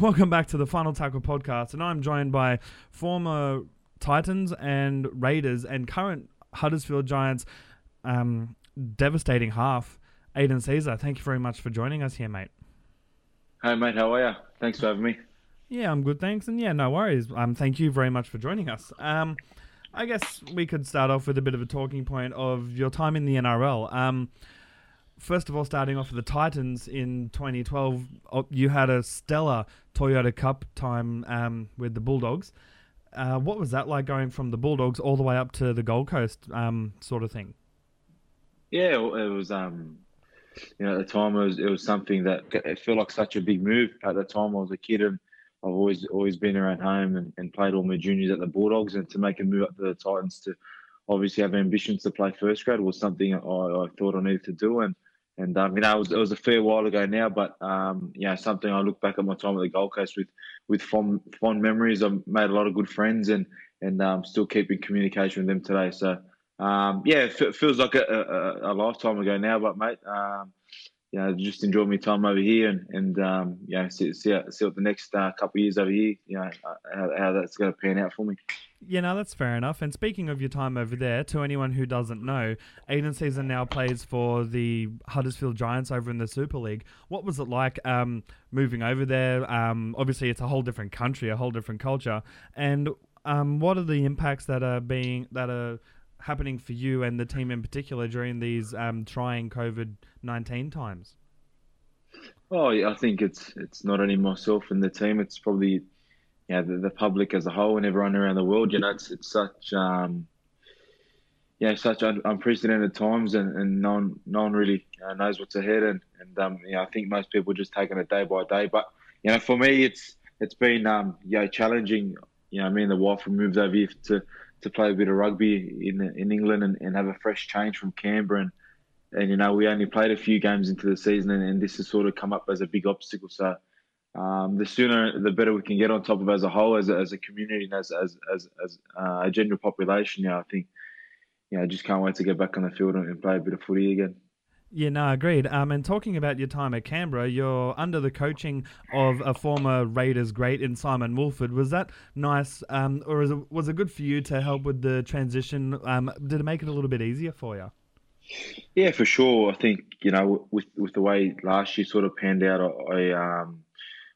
Welcome back to the Final Tackle podcast, and I'm joined by former Titans and Raiders and current Huddersfield Giants um, devastating half, Aidan Sezer. Thank you very much for joining us here, mate. Hey, mate, how are you? Thanks for having me. Yeah, I'm good, thanks, and yeah, no worries. Um, thank you very much for joining us. Um, I guess we could start off with a bit of a talking point of your time in the NRL. Um, first of all, starting off with the Titans in 2012, you had a stellar Toyota Cup time um, with the Bulldogs. Uh, what was that like going from the Bulldogs all the way up to the Gold Coast, um, sort of thing? Yeah, it was. Um, you know, at the time it was it was something that it felt like such a big move. At the time, I was a kid and I've always always been around home and, and played all my juniors at the Bulldogs, and to make a move up to the Titans to obviously have ambitions to play first grade was something I, I thought I needed to do and and um, you know, it was, it was a fair while ago now, but um, know, something I look back at my time at the Gold Coast with with fond fond memories. I've made a lot of good friends and and um, still keep in communication with them today. So um, yeah, it feels like a, a, a, lifetime ago now, but mate, um, you know, just enjoy my time over here and and um, you know, see see, see what the next uh, couple of years over here, you know, uh, how, how that's going to pan out for me. Yeah, no, that's fair enough. And speaking of your time over there, to anyone who doesn't know, Aidan Sezer now plays for the Huddersfield Giants over in the Super League. What was it like um, moving over there? Um, obviously, it's a whole different country, a whole different culture. And um, what are the impacts that are being that are happening for you and the team in particular during these um, trying COVID nineteen times? Oh, yeah, I think it's it's not only myself and the team. It's probably know, the, the public as a whole and everyone around the world. You know, it's it's such um, yeah, such un- unprecedented times, and, and no one no one really uh, knows what's ahead. And and um, know, I think most people are just taking it day by day. But you know, for me, it's it's been um, know, challenging. You know, me and the wife have moved over here to to play a bit of rugby in in England and, and have a fresh change from Canberra. And, and you know, we only played a few games into the season, and, and this has sort of come up as a big obstacle. So um, the sooner the better we can get on top of as a whole, as a, as a community, and as as as, as uh, a general population. Yeah, I think, yeah, I just can't wait to get back on the field and play a bit of footy again. Yeah, no, agreed. Um, and talking about your time at Canberra, you're under the coaching of a former Raiders great in Simon Woolford. Was that nice, um, or was it, was it good for you to help with the transition? Um, did it make it a little bit easier for you? Yeah, for sure. I think you know with with the way last year sort of panned out, I, I um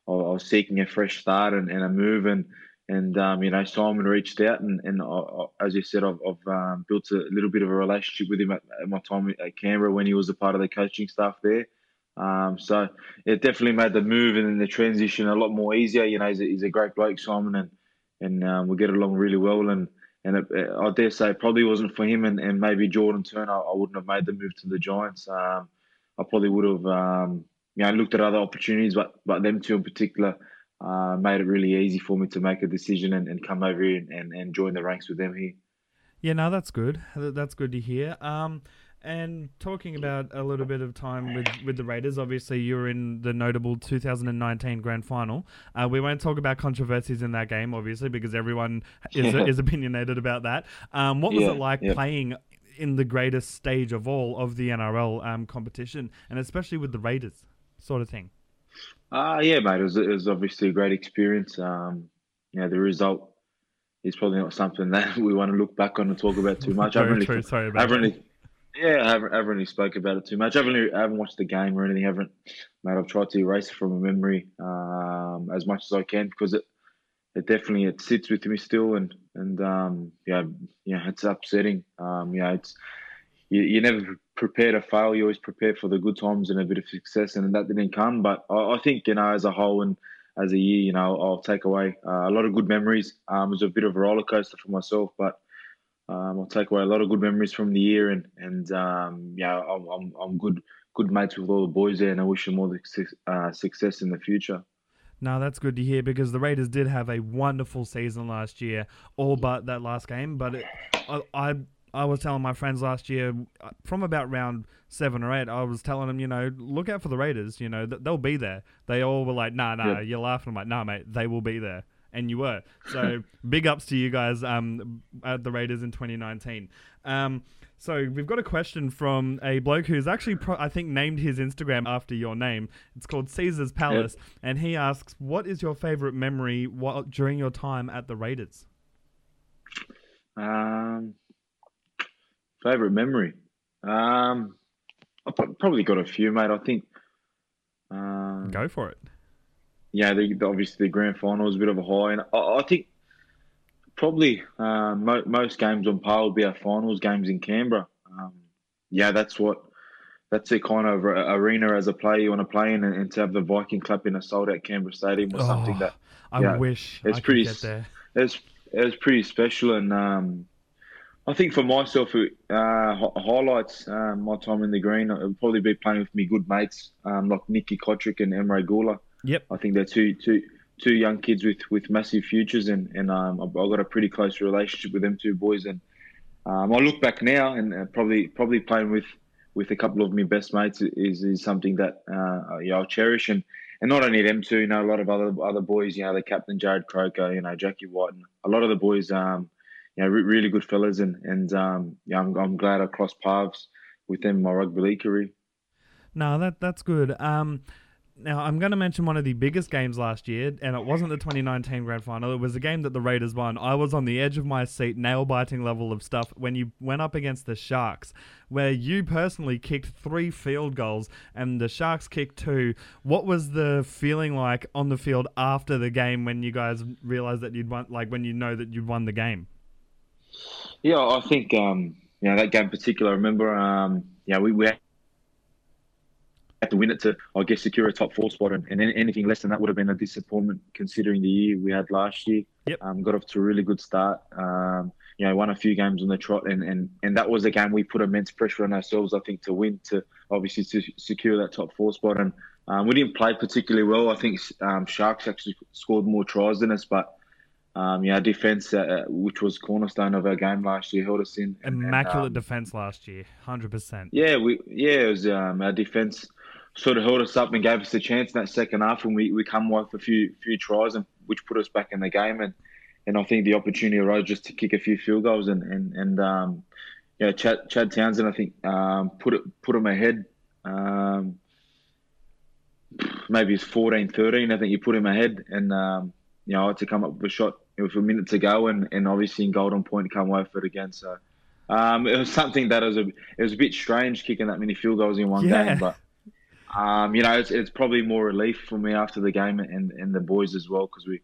I, was seeking a fresh start and, and a move and and um, you know Simon reached out and, and I, as you said I've, I've um, built a little bit of a relationship with him at, at, my time at Canberra when he was a part of the coaching staff there. Um, so it definitely made the move and the transition a lot more easier. You know he's a, he's a great bloke Simon and and um, we get along really well and and it, I dare say probably wasn't for him and, and maybe Jordan Turner I, I wouldn't have made the move to the Giants. Um, I probably would have um, you know, looked at other opportunities, but but them two in particular uh, made it really easy for me to make a decision and, and come over here and, and, and join the ranks with them here. Yeah, no, that's good. That's good to hear. Um, and talking about a little bit of time with, with the Raiders, obviously you were in the notable 2019 Grand Final. Uh, we won't talk about controversies in that game, obviously, because everyone is, is opinionated about that. Um, what was yeah, it like yeah. playing in the greatest stage of all of the NRL um, competition, and especially with the Raiders? sort of thing? Uh, yeah, mate. It was, it was obviously a great experience. Um, you know, the result is probably not something that we want to look back on and talk about too much. Very really, true. Sorry about that. Really, yeah, I haven't, I haven't really spoke about it too much. I haven't, really, I haven't watched the game or anything. I haven't, mate. I've tried to erase it from my memory um, as much as I can because it, it definitely it sits with me still, and and um, yeah, yeah, it's upsetting. Um, yeah, it's you, you never prepare to fail. You always prepare for the good times and a bit of success, and that didn't come. But I, I think you know, as a whole and as a year, you know, I'll take away uh, a lot of good memories. Um, it was a bit of a roller coaster for myself, but um, I'll take away a lot of good memories from the year, and and um, yeah, I'm, I'm, good good mates with all the boys there, and I wish them all the uh, success in the future. No, that's good to hear because the Raiders did have a wonderful season last year, all but that last game. But it, I I was telling my friends last year, uh, from about round seven or eight, I was telling them, you know, look out for the Raiders. You know, they'll be there. They all were like, nah, nah, you're laughing. I'm like, nah, mate, they will be there. And you were. So big ups to you guys um, at the Raiders in 2019. Um, So we've got a question from a bloke who's actually, pro- I think, named his Instagram after your name. It's called Caesar's Palace, yep. and he asks, "What is your favorite memory while, during your time at the Raiders?" Um, favorite memory. Um, I've probably got a few, mate. I think. Um, Go for it. Yeah, the, obviously the grand final was a bit of a high, and I, I think probably um, mo- most games on par will be our finals games in Canberra. Um, yeah, that's what that's the kind of arena as a player you want to play in, and, and to have the Viking Clap in a sold out Canberra Stadium was oh, something that I wish it's I pretty. It's it's pretty special, and um, I think for myself, uh, highlights uh, my time in the green. It would probably be playing with me good mates um, like Nicky Cotric and Emre Guler. Yep, I think they're two two two young kids with, with massive futures, and and um, I've, got a pretty close relationship with them two boys. And um, I look back now, and uh, probably probably playing with with a couple of my best mates is is something that uh, yeah, I'll cherish. And and not only them two, you know, a lot of other other boys, you know, the captain Jarrod Croker, you know, Jack Wighton, and a lot of the boys, um, you know, re- really good fellas, and and um, yeah, I'm, I'm glad I crossed paths with them in my rugby league career. No, that that's good. Um, now, I'm going to mention one of the biggest games last year, and it wasn't the 2019 grand final. It was a game that the Raiders won. I was on the edge of my seat, nail biting level of stuff, when you went up against the Sharks, where you personally kicked three field goals and the Sharks kicked two. What was the feeling like on the field after the game when you guys realized that you'd won, like when you know that you'd won the game? Yeah, I think, um, you know, that game in particular, I remember, um, yeah, we, we had to win it to, I guess, secure a top four spot. And, and anything less than that would have been a disappointment considering the year we had last year. Yep. Um, got off to a really good start. Um, you know, won a few games on the trot, and, and, and that was a game we put immense pressure on ourselves, I think, to win, to obviously to secure that top four spot. And um, we didn't play particularly well. I think um, Sharks actually scored more tries than us, but um, yeah, defense, uh, uh, which was cornerstone of our game last year, held us in. Immaculate and, um, defense last year, hundred percent. Yeah, we yeah, it was um, our defense sort of held us up and gave us a chance in that second half, and we, we come with a few few tries, and which put us back in the game. And and I think the opportunity arose just to kick a few field goals, and and and um, yeah, Chad, Chad Townsend, I think um, put it put him ahead. Um, maybe it's 14, 13. I think you put him ahead, and um, you know I had to come up with a shot with a minute to go, and, and obviously in golden point come away for it again. So um, it was something that was a it was a bit strange kicking that many field goals in one yeah. game, but um, you know, it's, it's probably more relief for me after the game and, and the boys as well because we,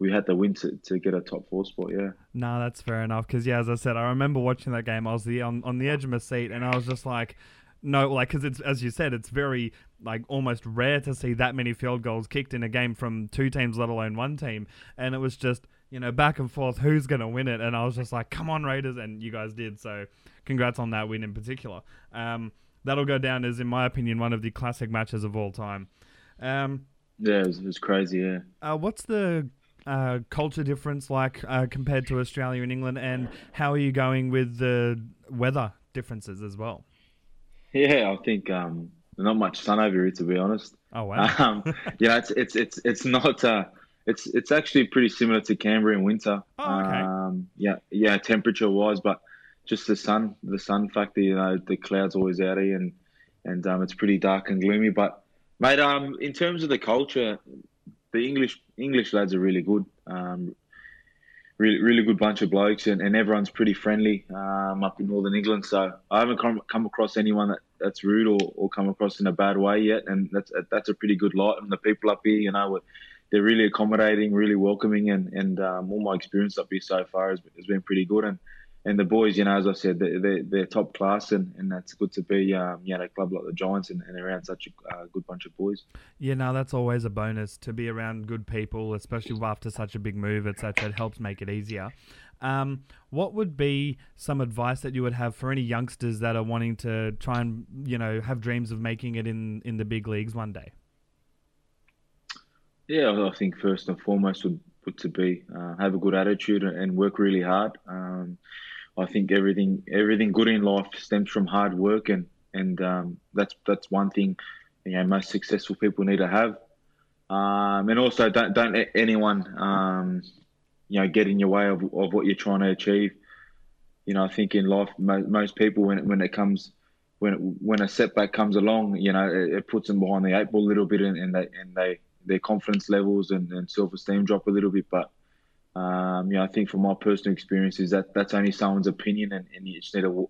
we had the win to, to get a top four spot. Yeah. No, that's fair enough. Because yeah, as I said, I remember watching that game. I was the on, on the edge of my seat, and I was just like, no, like because it's as you said, it's very like almost rare to see that many field goals kicked in a game from two teams, let alone one team. And it was just you know back and forth, who's gonna win it? And I was just like, come on, Raiders, and you guys did. So congrats on that win in particular. Um, that'll go down as, in my opinion, one of the classic matches of all time. Um, yeah, it was, it was, crazy. Yeah. Uh, what's the uh, culture difference like uh, compared to Australia and England, and how are you going with the weather differences as well? Yeah, I think um, not much sun over here, to be honest. Oh wow! Um, yeah, it's it's it's it's not. Uh, it's it's actually pretty similar to Canberra in winter. Oh, okay. Um, yeah, yeah, temperature wise, but just the sun, the sun factor. You know, the clouds always out here, and and um, it's pretty dark and gloomy. But mate, um, in terms of the culture, the English English lads are really good. Um, really, really good bunch of blokes, and, and everyone's pretty friendly um, up in Northern England. So I haven't come, come across anyone that, that's rude or, or come across in a bad way yet, and that's that's a pretty good lot. And the people up here, you know, they're really accommodating, really welcoming, and and um, all my experience up here so far has, has been pretty good. And and the boys, you know, as I said, they're, they're, they're top class, and, and that's good to be, um, you know, a club like the Giants and, and around such a uh, good bunch of boys. Yeah, no, that's always a bonus to be around good people, especially after such a big move. It's such it helps make it easier. Um, what would be some advice that you would have for any youngsters that are wanting to try and you know have dreams of making it in in the big leagues one day? Yeah, I think first and foremost would, would to be uh, have a good attitude and work really hard. Um, I think everything everything good in life stems from hard work, and and um, that's that's one thing you know most successful people need to have. Um, and also, don't don't let anyone um, you know get in your way of, of what you're trying to achieve. you know, I think in life, most people when when it comes when when a setback comes along, you know, it, it, puts them behind the eight ball a little bit, and, and they and they their confidence levels and, and self esteem drop a little bit. But um, you know, I think from my personal experience is that that's only someone's opinion, and, and you just need to,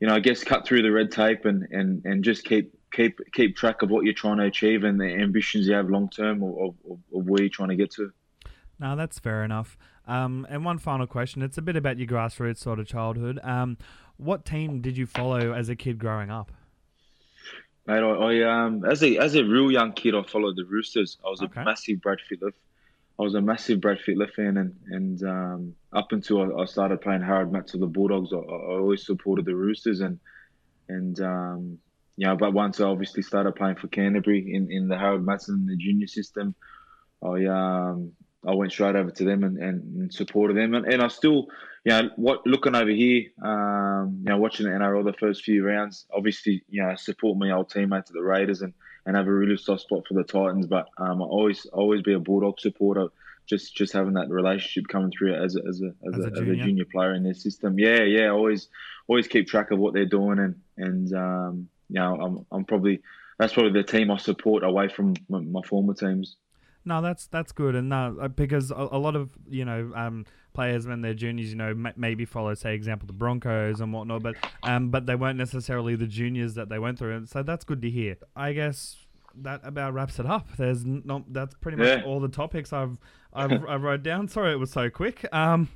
you know, I guess cut through the red tape and, and, and just keep keep keep track of what you're trying to achieve and the ambitions you have long term of, of, of, where you're trying to get to. No, that's fair enough. Um, and one final question. It's a bit about your grassroots sort of childhood. Um, what team did you follow as a kid growing up? Mate, I, I, um as a as a real young kid, I followed the Roosters. I was okay. a massive Brad Fittler. I was a massive Brad Fittler fan, and and um, up until I, started playing Harold Matthews of the Bulldogs, I, I, always supported the Roosters, and and um, you know, but once I obviously started playing for Canterbury in, in the Harold Matthews the junior system, I um I went straight over to them and, and, supported them, and, and I still, you know, what looking over here, um, you know, watching the NRL the first few rounds, obviously, you know, support my old teammates at the Raiders and, and have a really soft spot for the Titans, but um, I always always be a Bulldog supporter. Just just having that relationship coming through as a, as a as, as, a, a, junior. as a junior player in their system, yeah, yeah, always always keep track of what they're doing and and um, you know, I'm, I'm probably that's probably the team I support away from my, my former teams. No, that's that's good, and uh, because a, a, lot of you know um, players when they're juniors, you know, m- maybe follow, say, example, the Broncos and whatnot, but um, but they weren't necessarily the juniors that they went through, and so that's good to hear. I guess that about wraps it up. There's not that's pretty much yeah. all the topics I've I've I wrote down. Sorry, it was so quick. Um,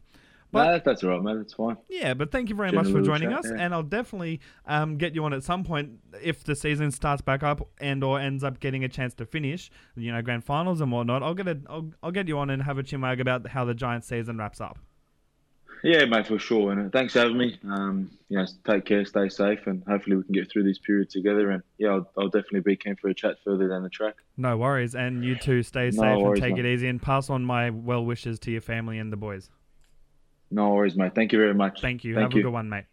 but, no, that's all right, man. That's fine. Yeah, but thank you very much for joining chat, us, yeah. and I'll definitely um, get you on at some point if the season starts back up and or ends up getting a chance to finish, you know, grand finals and whatnot. I'll get a, I'll, I'll get you on and have a chinwag about how the Giants season wraps up. Yeah, mate, for sure. And uh, thanks for having me. Um, you know, take care, stay safe, and hopefully we can get through this period together. And yeah, I'll, I'll definitely be keen for a chat further down the track. No worries, and you too, stay no safe worries, and take mate. it easy, and pass on my well wishes to your family and the boys. No worries, mate. Thank you very much. Thank you. Thank Have you. a good one, mate.